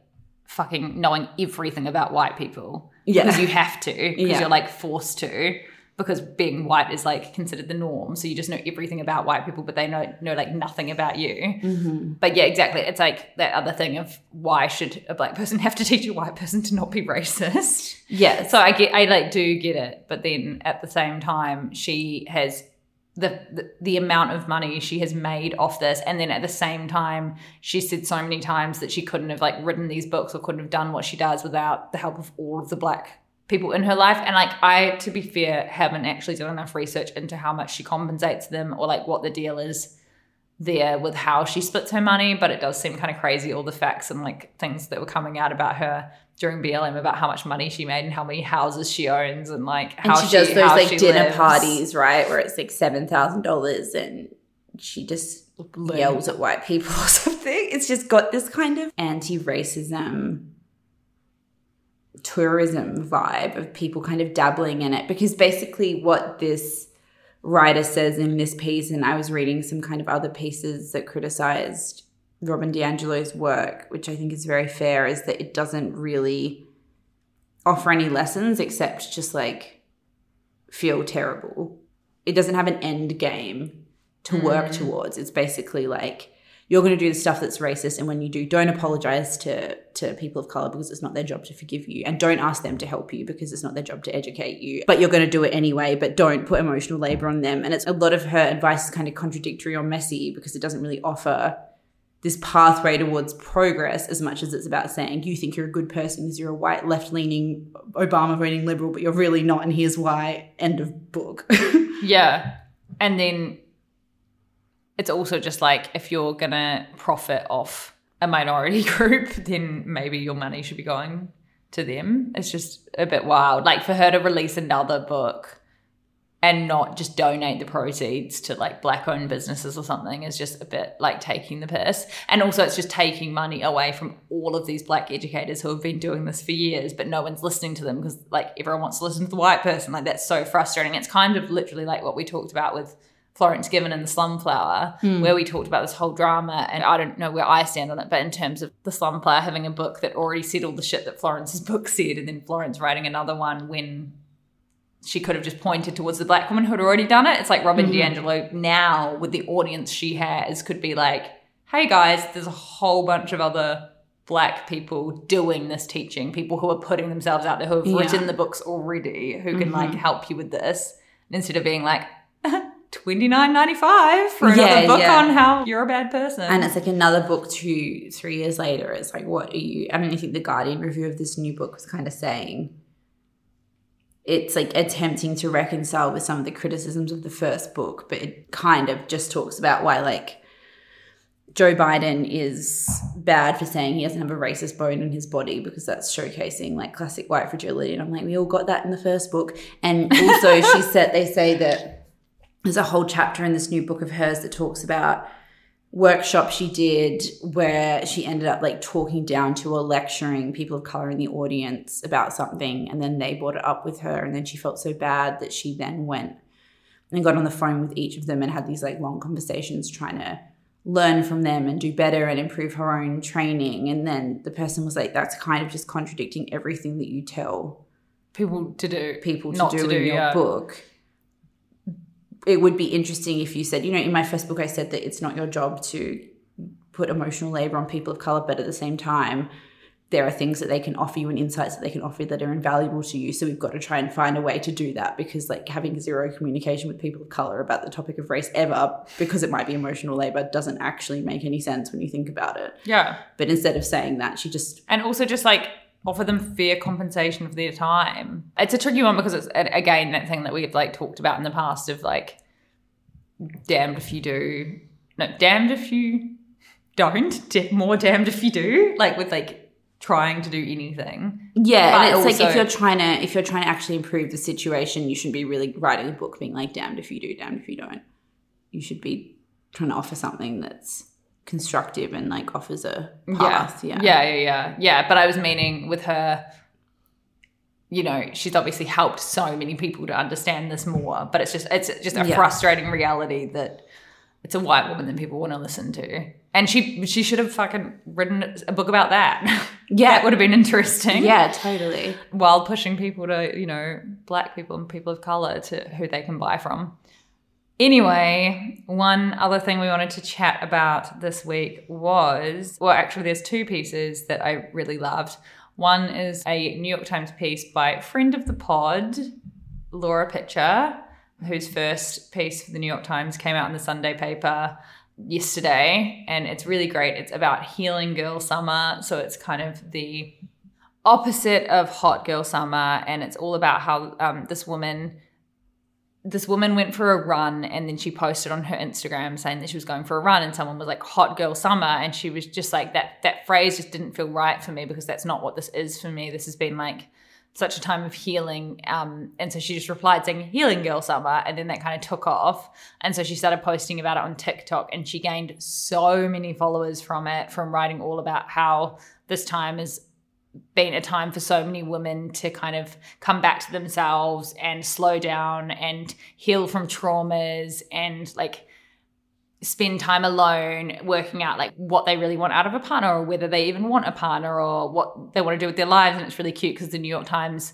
fucking knowing everything about white people Yeah. because you have to because Yeah. you're like forced to because being white is like considered the norm. So you just know everything about white people but they know know like nothing about you. Mm-hmm. but yeah exactly. It's like that other thing of why should a black person have to teach a white person to not be racist? Yeah. so I get, I like do get it, but then at the same time, she has the, the the amount of money she has made off this, and then at the same time, she said so many times that she couldn't have like written these books or couldn't have done what she does without the help of all of the black people in her life. And like I, to be fair, haven't actually done enough research into how much she compensates them or like what the deal is there with how she splits her money, but it does seem kind of crazy all the facts and like things that were coming out about her during BLM about how much money she made and how many houses she owns and like and how she does those how like dinner lives. parties, right? Where it's like seven thousand dollars and she just yells at white people or something. It's just got this kind of anti-racism tourism vibe of people kind of dabbling in it. Because basically what this writer says in this piece and I was reading some kind of other pieces that criticized Robin DiAngelo's work which I think is very fair is that it doesn't really offer any lessons except just like feel terrible. It doesn't have an end game to work mm. towards. It's basically like you're going to do the stuff that's racist and when you do don't apologize to to people of color because it's not their job to forgive you. And don't ask them to help you because it's not their job to educate you. But you're going to do it anyway but don't put emotional labor on them. And it's a lot of her advice is kind of contradictory or messy because it doesn't really offer this pathway towards progress as much as it's about saying you think you're a good person because you're a white left-leaning obama voting liberal but you're really not and here's why. End of book. Yeah. And then it's also just like if you're gonna profit off a minority group, then maybe your money should be going to them. It's just a bit wild. Like for her to release another book and not just donate the proceeds to like black owned businesses or something is just a bit like taking the piss. And also it's just taking money away from all of these black educators who have been doing this for years, but no one's listening to them because like everyone wants to listen to the white person. Like that's so frustrating. It's kind of literally like what we talked about with Florence Given and the Slumflower, where we talked about this whole drama. And I don't know where I stand on it, but in terms of the Slumflower having a book that already said all the shit that Florence's book said, and then Florence writing another one when she could have just pointed towards the black woman who had already done it. It's like Robin Mm-hmm. DiAngelo now with the audience she has could be like, hey guys, there's a whole bunch of other black people doing this teaching, people who are putting themselves out there who have Yeah. written the books already, who can like Mhm. help you with this. Instead of being like, twenty nine ninety five for another Yeah, book yeah. on how you're a bad person. And it's like another book two, three years later. It's like, what are you? I mean, I think the Guardian review of this new book was kind of saying it's like attempting to reconcile with some of the criticisms of the first book, but it kind of just talks about why, like, Joe Biden is bad for saying he doesn't have a racist bone in his body because that's showcasing like classic white fragility. And I'm like, we all got that in the first book. And also, she said, they say that there's a whole chapter in this new book of hers that talks about workshop she did where she ended up like talking down to or lecturing people of color in the audience about something and then they brought it up with her and then she felt so bad that she then went and got on the phone with each of them and had these like long conversations trying to learn from them and do better and improve her own training and then the person was like that's kind of just contradicting everything that you tell people to do people to do to in do, your yeah. book. It would be interesting if you said, you know, in my first book, I said that it's not your job to put emotional labor on people of color, but at the same time, there are things that they can offer you and insights that they can offer you that are invaluable to you. So we've got to try and find a way to do that because, like, having zero communication with people of color about the topic of race ever, because it might be emotional labor, doesn't actually make any sense when you think about it. Yeah. But instead of saying that, she just and also just like offer them fair compensation for their time. It's a tricky one because it's again that thing that we've like talked about in the past of like damned if you do, no, damned if you don't, more damned if you do. Like with like trying to do anything. Yeah, But and it's like if you're trying to if you're trying to actually improve the situation, you shouldn't be really writing a book being like damned if you do, damned if you don't. You should be trying to offer something that's constructive and like offers a path. Yeah. yeah, yeah, yeah, yeah. But I was meaning with her. You know, she's obviously helped so many people to understand this more, but it's just it's just a Yeah. frustrating reality that it's a white woman that people want to listen to. And she she should have fucking written a book about that. Yeah. that would have been interesting. Yeah, totally. While pushing people to, you know, black people and people of color to who they can buy from. Anyway, one other thing we wanted to chat about this week was well, actually, there's two pieces that I really loved. One is a New York Times piece by friend of the pod, Laura Pitcher, whose first piece for the New York Times came out in the Sunday paper yesterday. And it's really great. It's about healing girl summer. So it's kind of the opposite of hot girl summer. And it's all about how um, this woman this woman went for a run and then she posted on her Instagram saying that she was going for a run and someone was like hot girl summer. And she was just like that that phrase just didn't feel right for me because that's not what this is for me. This has been like such a time of healing um and so she just replied saying healing girl summer. And then that kind of took off. And so she started posting about it on TikTok and she gained so many followers from it from writing all about how this time is been a time for so many women to kind of come back to themselves and slow down and heal from traumas and like spend time alone working out like what they really want out of a partner or whether they even want a partner or what they want to do with their lives. And it's really cute because the New York Times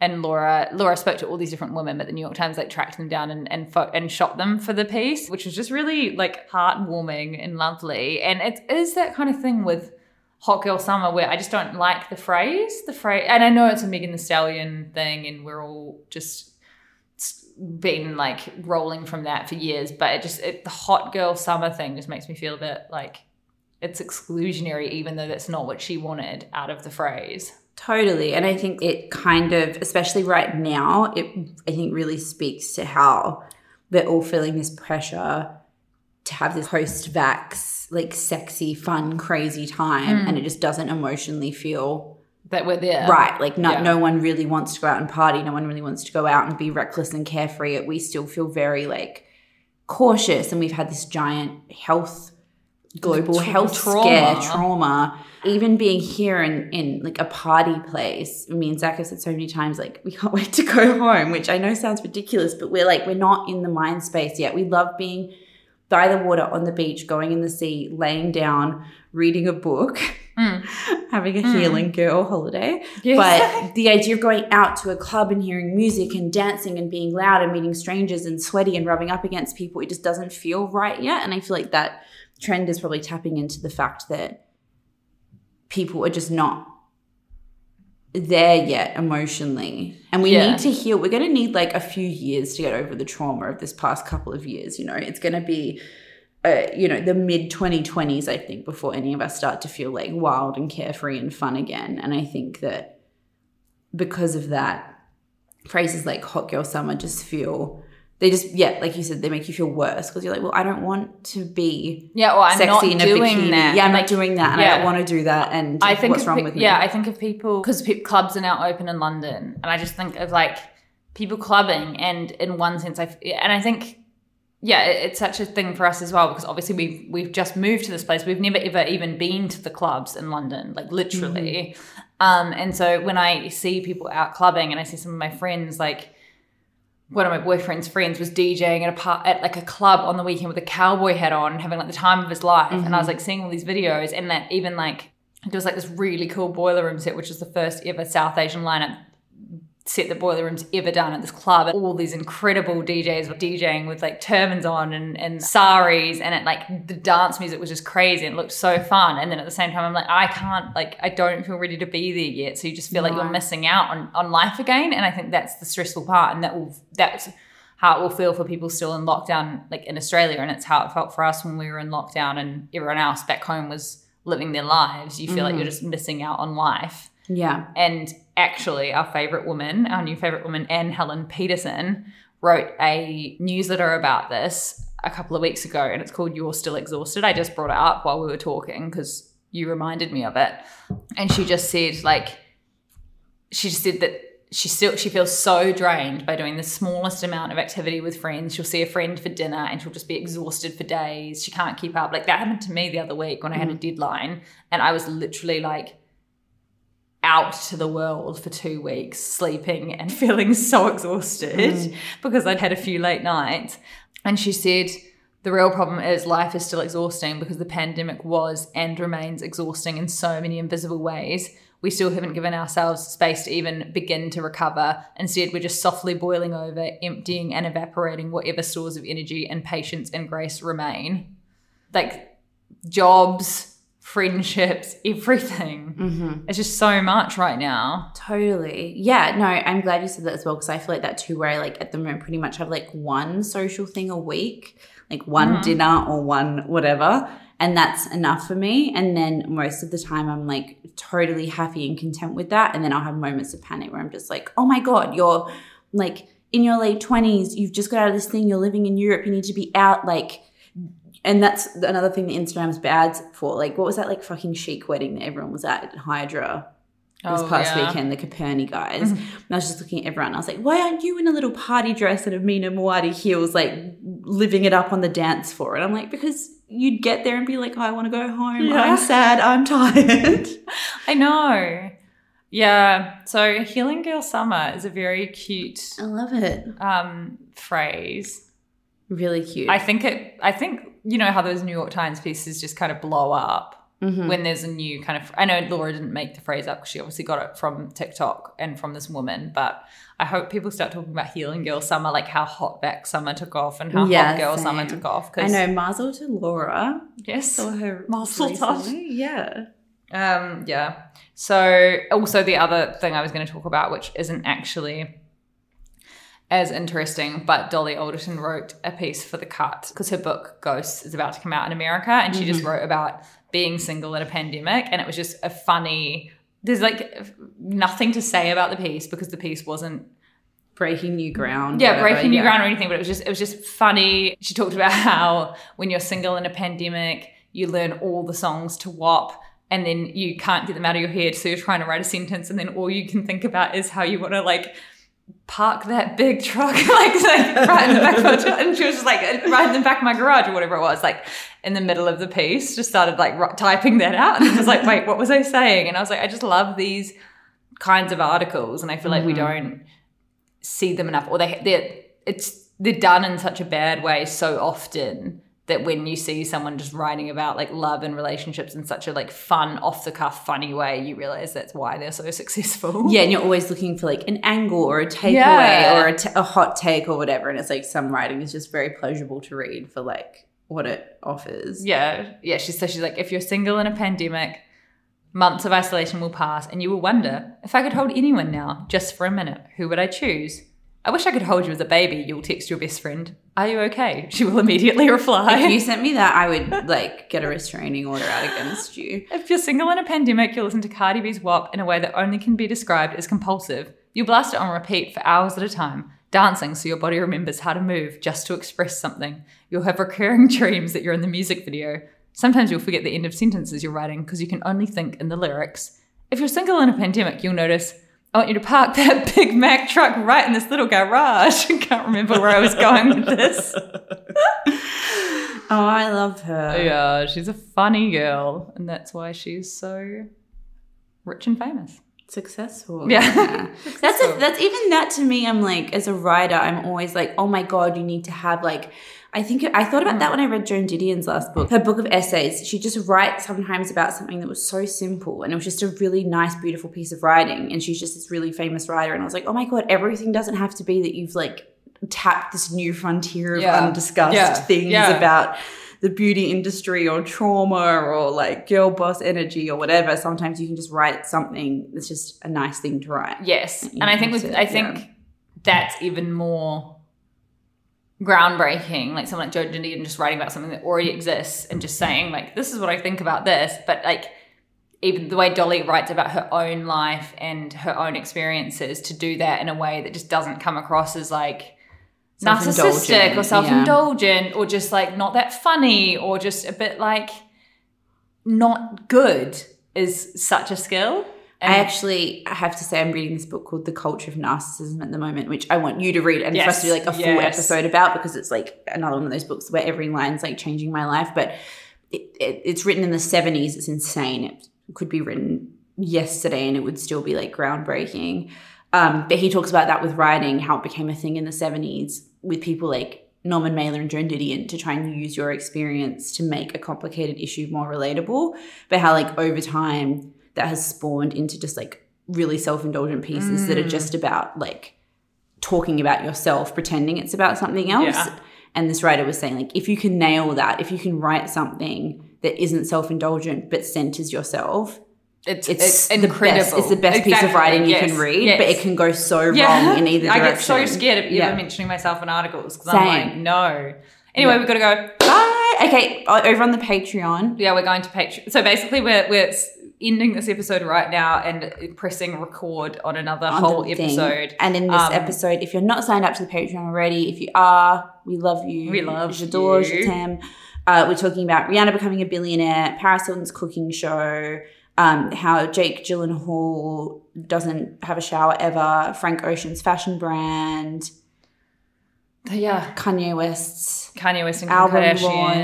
and Laura Laura spoke to all these different women but the New York Times like tracked them down and and, fo- and shot them for the piece which was just really like heartwarming and lovely. And it is that kind of thing with hot girl summer where I just don't like the phrase. The phrase, and I know it's a Megan Thee Stallion thing, and we're all just been like rolling from that for years. But it just it, the hot girl summer thing just makes me feel a bit like it's exclusionary, even though that's not what she wanted out of the phrase. Totally. And I think it kind of, especially right now, it I think really speaks to how we're all feeling this pressure to have this post vax, like sexy, fun, crazy time. And mm. it just doesn't emotionally feel That we're there, right. Like no, Yeah. no one really wants to go out and party. No one really wants to go out and be reckless and carefree. We still feel very like cautious. And we've had this giant health, global Tra- health trauma. scare, trauma. Even being here in, in like a party place, me and Zach have said so many times, like, we can't wait to go home, which I know sounds ridiculous, but we're like, we're not in the mind space yet. We love being by the water on the beach, going in the sea, laying down, reading a book, mm. having a mm. healing girl holiday. Yes. But the idea of going out to a club and hearing music and dancing and being loud and meeting strangers and sweaty and rubbing up against people, it just doesn't feel right yet. And I feel like that trend is probably tapping into the fact that people are just not there yet emotionally. And we Yeah. need to heal. We're going to need like a few years to get over the trauma of this past couple of years. You know, it's going to be, uh, you know, the mid 2020s, I think, before any of us start to feel like wild and carefree and fun again. And I think that because of that, phrases like hot girl summer just feel. They just, yeah, like you said, they make you feel worse because you're like, well, I don't want to be Yeah, well, I'm sexy not in a doing bikini. that. Yeah, I'm Like, not doing that, and I don't want to do that. And I think what's wrong pe- with me? Yeah, I think of people because clubs are now open in London, and I just think of like people clubbing, and in one sense, I and I think yeah, it- it's such a thing for us as well because obviously we've we've just moved to this place. We've never ever even been to the clubs in London, like literally. Um, and so when I see people out clubbing, and I see some of my friends like one of my boyfriend's friends was DJing at a par- at like a club on the weekend with a cowboy hat on, having like the time of his life. And I was mm-hmm. like seeing all these videos, and that even like there was like this really cool boiler room set, which was the first ever South Asian lineup set that Boiler Room's ever done at this club. And all these incredible DJs were DJing with like turbans on and, and saris and it like the dance music was just crazy and it looked so fun. And then at the same time I'm like, I can't like I don't feel ready to be there yet. So you just feel like you're missing out on, on life again. And I think that's the stressful part and that will that's how it will feel for people still in lockdown, like in Australia. And it's how it felt for us when we were in lockdown and everyone else back home was living their lives. You feel like you're mm. just missing out on life. yeah. And actually, our favorite woman, our new favorite woman, Anne Helen Petersen, wrote a newsletter about this a couple of weeks ago, and it's called You're Still Exhausted. I just brought it up while we were talking because you reminded me of it. And she just said, like, she just said that she still she feels so drained by doing the smallest amount of activity with friends. She'll see a friend for dinner and she'll just be exhausted for days. She can't keep up. Like that happened to me the other week when I had a mm. deadline and I was literally like out to the world for two weeks, sleeping and feeling so exhausted mm. because I'd had a few late nights. And she said, the real problem is life is still exhausting because the pandemic was and remains exhausting in so many invisible ways. We still haven't given ourselves space to even begin to recover. Instead, we're just softly boiling over, emptying and evaporating whatever stores of energy and patience and grace remain. Like jobs, friendships, everything. Mm-hmm. It's just so much right now. Totally. Yeah, no, I'm glad you said that as well because I feel like that too, where I like at the moment pretty much have like one social thing a week, like one mm-hmm. dinner or one whatever. And that's enough for me. And then most of the time I'm like totally happy and content with that. And then I'll have moments of panic where I'm just like, oh my God, you're like in your late 20s, you've just got out of this thing, you're living in Europe, you need to be out like and that's another thing that Instagram's bad for. Like, what was that like fucking chic wedding that everyone was at at Hydra this Oh, past yeah. weekend, the Caperni guys? And I was just looking at everyone. I was like, why aren't you in a little party dress and Amina Muaddi heels, like living it up on the dance floor? And I'm like, because you'd get there and be like, I want to go home. Yeah. I'm sad. I'm tired. I know. Yeah. So healing girl summer is a very cute I love it. um, phrase. Really cute. I think it. I think you know how those New York Times pieces just kind of blow up Mm-hmm. when there's a new kind of. I know Laura didn't make the phrase up because she obviously got it from TikTok and from this woman, but I hope people start talking about healing girl summer, like how hot back summer took off and how Yeah, hot girl summer same. took off. Cause I know. Mazel to Laura. Yes. Saw her Mazel recently. Yeah. Um, yeah. So also the other thing I was going to talk about, which isn't actually as interesting, but Dolly Alderton wrote a piece for The Cut because her book Ghosts is about to come out in America, and she just mm-hmm. wrote about being single in a pandemic, and it was just a funny. There's like nothing to say about the piece because the piece wasn't Breaking new ground. yeah, whatever, breaking new yeah. ground or anything, but it was just it was just funny. She talked about how when you're single in a pandemic, you learn all the songs to WAP and then you can't get them out of your head. So you're trying to write a sentence and then all you can think about is how you want to like park that big truck like, like right in the back of my truck. And she was just like right in the back of my garage or whatever it was, like in the middle of the piece, just started like ri- typing that out and I was like, wait, what was I saying? And I was like, I just love these kinds of articles and I feel like we mm-hmm. don't see them enough or they they're it's they're done in such a bad way so often that when you see someone just writing about like love and relationships in such a like fun, off the cuff, funny way, you realize that's why they're so successful. Yeah, and you're always looking for like an angle or a takeaway Yeah. or a, t- a hot take or whatever. And it's like some writing is just very pleasurable to read for like what it offers. Yeah, yeah. She so she's like, if you're single in a pandemic, months of isolation will pass, and you will wonder if I could hold anyone now, just for a minute, who would I choose? I wish I could hold you as a baby. You'll text your best friend, "Are you okay?" She will immediately reply. If you sent me that, I would like get a restraining order out against you. If you're single in a pandemic, you'll listen to Cardi B's WAP in a way that only can be described as compulsive. You blast it on repeat for hours at a time, dancing so your body remembers how to move just to express something. You'll have recurring dreams that you're in the music video. Sometimes you'll forget the end of sentences you're writing because you can only think in the lyrics. If you're single in a pandemic, you'll notice, I want you to park that Big Mack truck right in this little garage. I can't remember where I was going with this. Oh, I love her. Yeah, she's a funny girl, and that's why she's so rich and famous. Successful. Yeah. That's a, that's even that to me. I'm like, as a writer, I'm always like, oh my god, you need to have like. I think I thought about that mm. when I read Joan Didion's last book, her book of essays. She just writes sometimes about something that was so simple, and it was just a really nice, beautiful piece of writing. And she's just this really famous writer, and I was like, oh my god, everything doesn't have to be that you've like tapped this new frontier of Yeah. undiscussed Yeah. things Yeah. about the beauty industry or trauma or like girl boss energy or whatever. Sometimes you can just write something that's just a nice thing to write. Yes, and I think with I think that's even more groundbreaking. Like someone like Joan Didion just writing about something that already exists and just saying like, "This is what I think about this." But like, even the way Dolly writes about her own life and her own experiences, to do that in a way that just doesn't come across as like narcissistic or Self-indulgent, self-indulgent or just like not that funny or just a bit like not good is such a skill. And I actually I have to say I'm reading this book called The Culture of Narcissism at the moment, which I want you to read and for us to do like a full yes. episode about because it's like another one of those books where every line's like changing my life. But it, it, it's written in the 70s. It's insane. It could be written yesterday and it would still be like groundbreaking. Um, but he talks about that with writing, how it became a thing in the 70s with people like Norman Mailer and Joan Didion to try and use your experience to make a complicated issue more relatable. But how like over time that has spawned into just like really self-indulgent pieces that Mm. are just about like talking about yourself, pretending it's about something else. Yeah. And this writer was saying like if you can nail that, if you can write something that isn't self-indulgent but centers yourself, it's, it's, it's, the incredible. best. It's the best piece of Exactly, writing you can read, yes. but it can go so Yeah. wrong in either I direction. get so scared of Yeah. mentioning myself in articles because I'm like, no. Anyway, Yeah. we've got to go. Bye. Okay, over on the Patreon. Yeah, we're going to Patreon. So basically, we're we're ending this episode right now and pressing record on another on whole episode. And in this Um, episode, if you're not signed up to the Patreon already, if you are, we love you. We love J'adore, you. je t'aime. Uh, we're talking about Rihanna becoming a billionaire, Paris Hilton's cooking show, um, how Jake Gyllenhaal doesn't have a shower ever, Frank Ocean's fashion brand, yeah, Kanye West's. Kanye West and Kim Album Kardashian.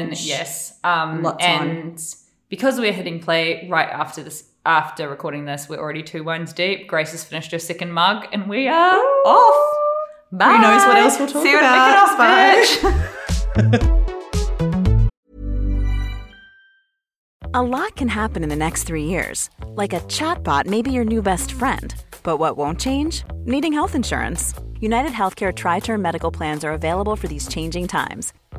launch. Yes. Um, Lots on. And because we're hitting play right after this, after recording this, we're already two wines deep. Grace has finished her second mug, and we are off. Bye. Who knows what else we'll talk See you about. at Mykonos, bitch. A lot can happen in the next three years. Like a chatbot may be your new best friend. But what won't change? Needing health insurance. United Healthcare Tri Term Medical Plans are available for these changing times.